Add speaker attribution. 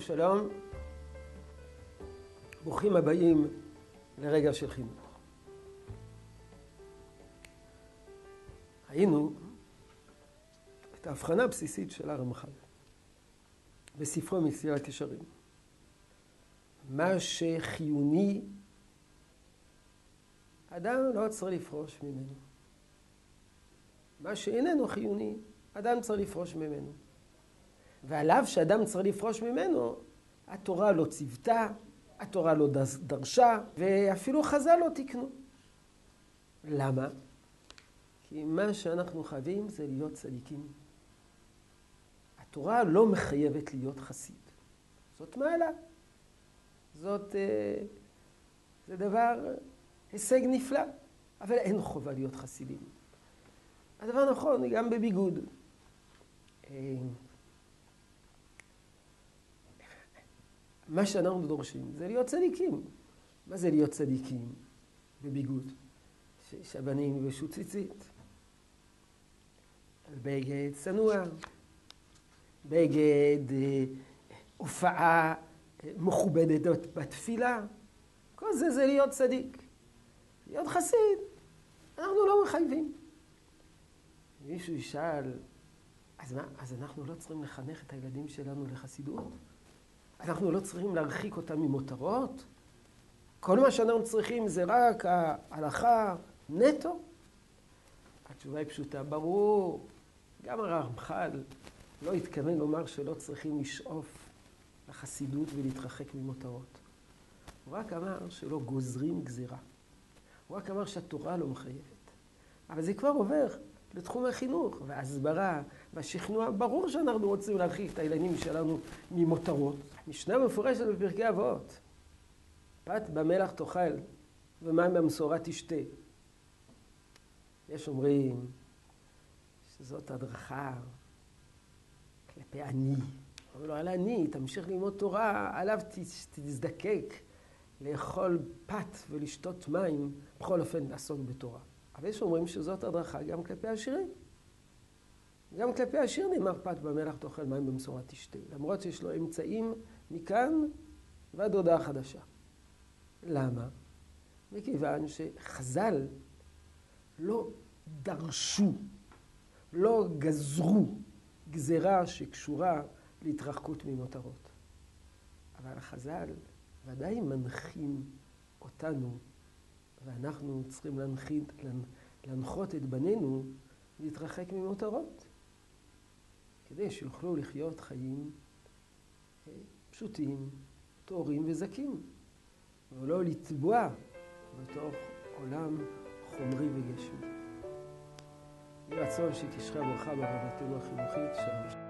Speaker 1: שלום, שלום. ברוכים הבאים לרגע של חינוך. ראינו את ההבחנה הבסיסית של הרמח"ל בספרו מסילת ישרים. מה שחיוני, אדם לא צריך לפרוש ממנו. מה שאיננו חיוני, אדם צריך לפרוש ממנו. ועליו שאדם צריך לפרוש ממנו, התורה לא ציוותה, התורה לא דרשה, ואפילו חז"ל לא תיקנו. למה? כי מה שאנחנו חייבים זה להיות צדיקים. התורה לא מחייבת להיות חסיד. זאת מעלה. זאת, אה, זה דבר, הישג נפלא, אבל אין חובה להיות חסידים. הדבר נכון גם בביגוד. מה שאנחנו דורשים זה להיות צדיקים. מה זה להיות צדיקים בביגוד? שהבנים ילבשו ציצית, בגד צנוע, בגד אה, הופעה מכובדת בתפילה. כל זה זה להיות צדיק. להיות חסיד, אנחנו לא מחייבים. מישהו ישאל, אז מה, אז אנחנו לא צריכים לחנך את הילדים שלנו לחסידות? אנחנו לא צריכים להרחיק אותם ממותרות? כל מה שאנחנו צריכים זה רק ההלכה נטו? התשובה היא פשוטה, ברור. גם הרמח"ל לא התכוון לומר שלא צריכים לשאוף לחסידות ולהתרחק ממותרות. הוא רק אמר שלא גוזרים גזירה. הוא רק אמר שהתורה לא מחייבת. אבל זה כבר עובר לתחום החינוך וההסברה והשכנוע. ברור שאנחנו רוצים להרחיק את הילדים שלנו ממותרות. משנה מפורשת בפרקי אבות. פת במלח תאכל ומים במשורה תשתה. יש אומרים שזאת הדרכה כלפי עני. אומר לו, על עני, תמשיך ללמוד תורה, עליו תזדקק לאכול פת ולשתות מים, בכל אופן לעסוק בתורה. אבל יש אומרים שזאת הדרכה גם כלפי עשירים. גם כלפי העשיר נאמר פת במלח תאכל מים במשורה תשתה, למרות שיש לו אמצעים מכאן ועד הודעה חדשה. למה? מכיוון שחז"ל לא דרשו, לא גזרו גזרה שקשורה להתרחקות ממותרות. אבל חז"ל ודאי מנחים אותנו, ואנחנו צריכים להנחית, להנחות את בנינו להתרחק ממותרות, כדי שיוכלו לחיות חיים אה, פשוטים, טהורים וזכים, ולא לטבוע בתוך עולם חומרי וגשמי. יהי רצון שתשרה ברכה בעבודתנו החינוכית. שלום.